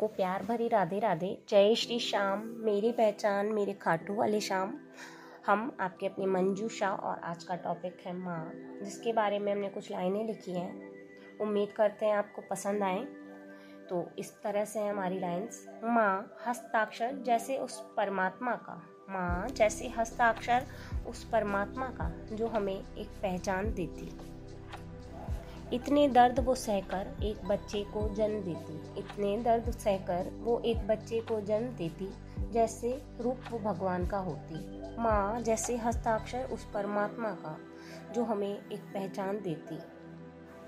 सबको प्यार भरी राधे राधे। जय श्री श्याम। मेरी पहचान, मेरे खाटू वाले श्याम। हम आपके अपने मंजू शाह और आज का टॉपिक है माँ, जिसके बारे में हमने कुछ लाइनें लिखी हैं। उम्मीद करते हैं आपको पसंद आए। तो इस तरह से है हमारी लाइन्स। माँ, हस्ताक्षर जैसे उस परमात्मा का। माँ, जैसे हस्ताक्षर उस परमात्मा का, जो हमें एक पहचान देती। इतने दर्द वो सहकर एक बच्चे को जन्म देती। इतने दर्द सहकर वो एक बच्चे को जन्म देती, जैसे रूप वो भगवान का होती। माँ जैसे हस्ताक्षर उस परमात्मा का, जो हमें एक पहचान देती।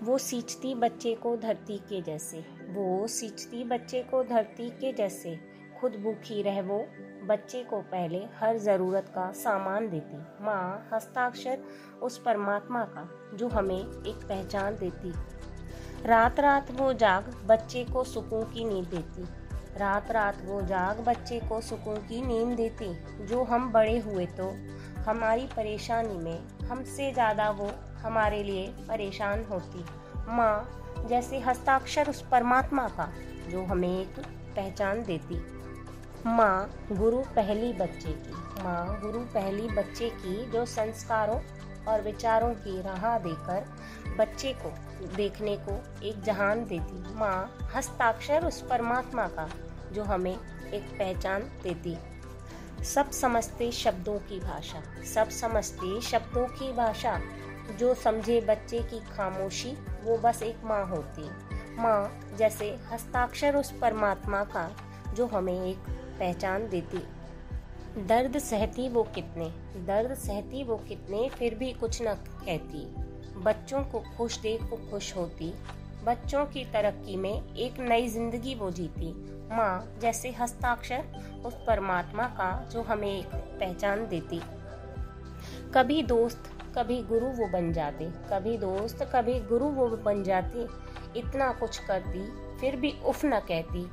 वो सींचती बच्चे को धरती के जैसे। वो सींचती बच्चे को धरती के जैसे। खुद भूखी रह वो बच्चे को पहले हर ज़रूरत का सामान देती। माँ हस्ताक्षर उस परमात्मा का, जो हमें एक पहचान देती। रात रात वो जाग बच्चे को सुकून की नींद देती। रात रात वो जाग बच्चे को सुकून की नींद देती। जो हम बड़े हुए तो हमारी परेशानी में हमसे ज़्यादा वो हमारे लिए परेशान होती। माँ जैसे हस्ताक्षर उस परमात्मा का, जो हमें एक पहचान देती। माँ गुरु पहली बच्चे की। माँ गुरु पहली बच्चे की जो संस्कारों और विचारों की राह देकर बच्चे को देखने को एक जहान देती। माँ हस्ताक्षर उस परमात्मा का, जो हमें एक पहचान देती। सब समझते शब्दों की भाषा। सब समझते शब्दों की भाषा। जो समझे बच्चे की खामोशी, वो बस एक माँ होती। माँ जैसे हस्ताक्षर उस परमात्मा का, जो हमें एक पहचान देती। दर्द सहती वो कितने? दर्द सहती वो कितने, फिर भी कुछ न कहती। बच्चों को खुश देख वो खुश होती। बच्चों की तरक्की में एक नई ज़िंदगी वो जीती। माँ जैसे हस्ताक्षर उस परमात्मा का जो हमें एक पहचान देती। कभी दोस्त, कभी गुरु वो बन जाते। कभी दोस्त, कभी गुरु वो बन जाती। इतना कुछ करती, फिर भी उफ न कहती।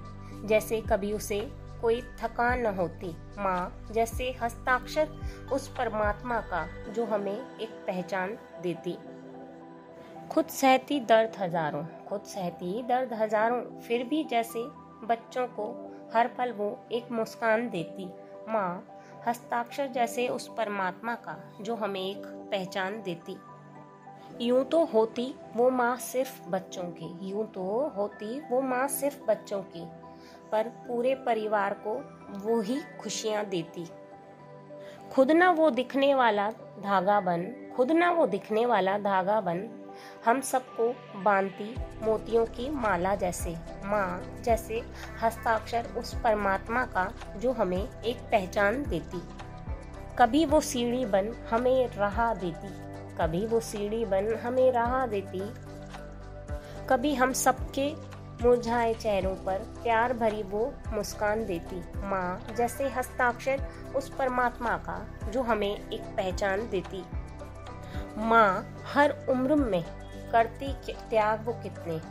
जैसे कभी उसे कोई थकान न होती। माँ जैसे हस्ताक्षर उस परमात्मा का, जो हमें एक पहचान देती। खुद सहती दर्द हज़ारों, खुद सहती दर्द हज़ारों। फिर भी जैसे बच्चों को हर पल वो एक मुस्कान देती। माँ हस्ताक्षर जैसे उस परमात्मा का, जो हमें एक पहचान देती। यूँ तो होती वो माँ सिर्फ़ बच्चों की, यूँ तो होती वो माँ सिर्फ़ बच्चों की। पर पूरे परिवार को वो ही खुशियाँ देती। खुद ना वो दिखने वाला धागा बन, खुद ना वो दिखने वाला धागा बन, हम सबको बांधती मोतियों की माला जैसे, माँ जैसे हस्ताक्षर उस परमात्मा का जो हमें एक पहचान देती। कभी वो सीढ़ी बन हमें राह देती, कभी वो सीढ़ी बन हमें राह देती। कभी हम सबके मुरझाए चेहरों पर प्यार भरी वो मुस्कान देती। माँ जैसे हस्ताक्षर उस परमात्मा का, जो हमें एक पहचान देती। माँ हर उम्र में करती त्याग वो कितने।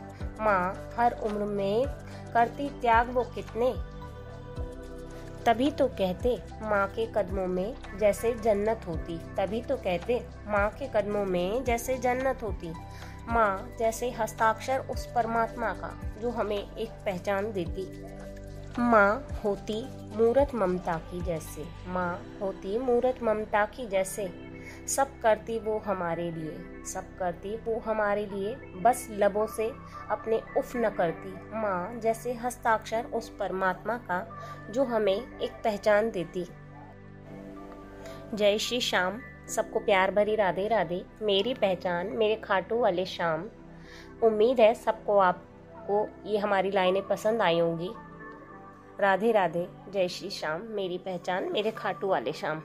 माँ हर उम्र में करती त्याग वो कितने। तभी तो कहते माँ के कदमों में जैसे जन्नत होती। तभी तो कहते माँ के कदमों में जैसे जन्नत होती। माँ जैसे हस्ताक्षर उस परमात्मा का, जो हमें एक पहचान देती। माँ होती मूरत ममता की जैसे, माँ होती मूरत ममता की जैसे। सब करती वो हमारे लिए, सब करती वो हमारे लिए। बस लबों से अपने उफ न करती। माँ जैसे हस्ताक्षर उस परमात्मा का, जो हमें एक पहचान देती। जय श्री श्याम। सबको प्यार भरी राधे राधे। मेरी पहचान, मेरे खाटू वाले शाम उम्मीद है सबको आपको ये हमारी लाइनें पसंद आई होंगी। राधे राधे, जय श्री श्याम। मेरी पहचान, मेरे खाटू वाले शाम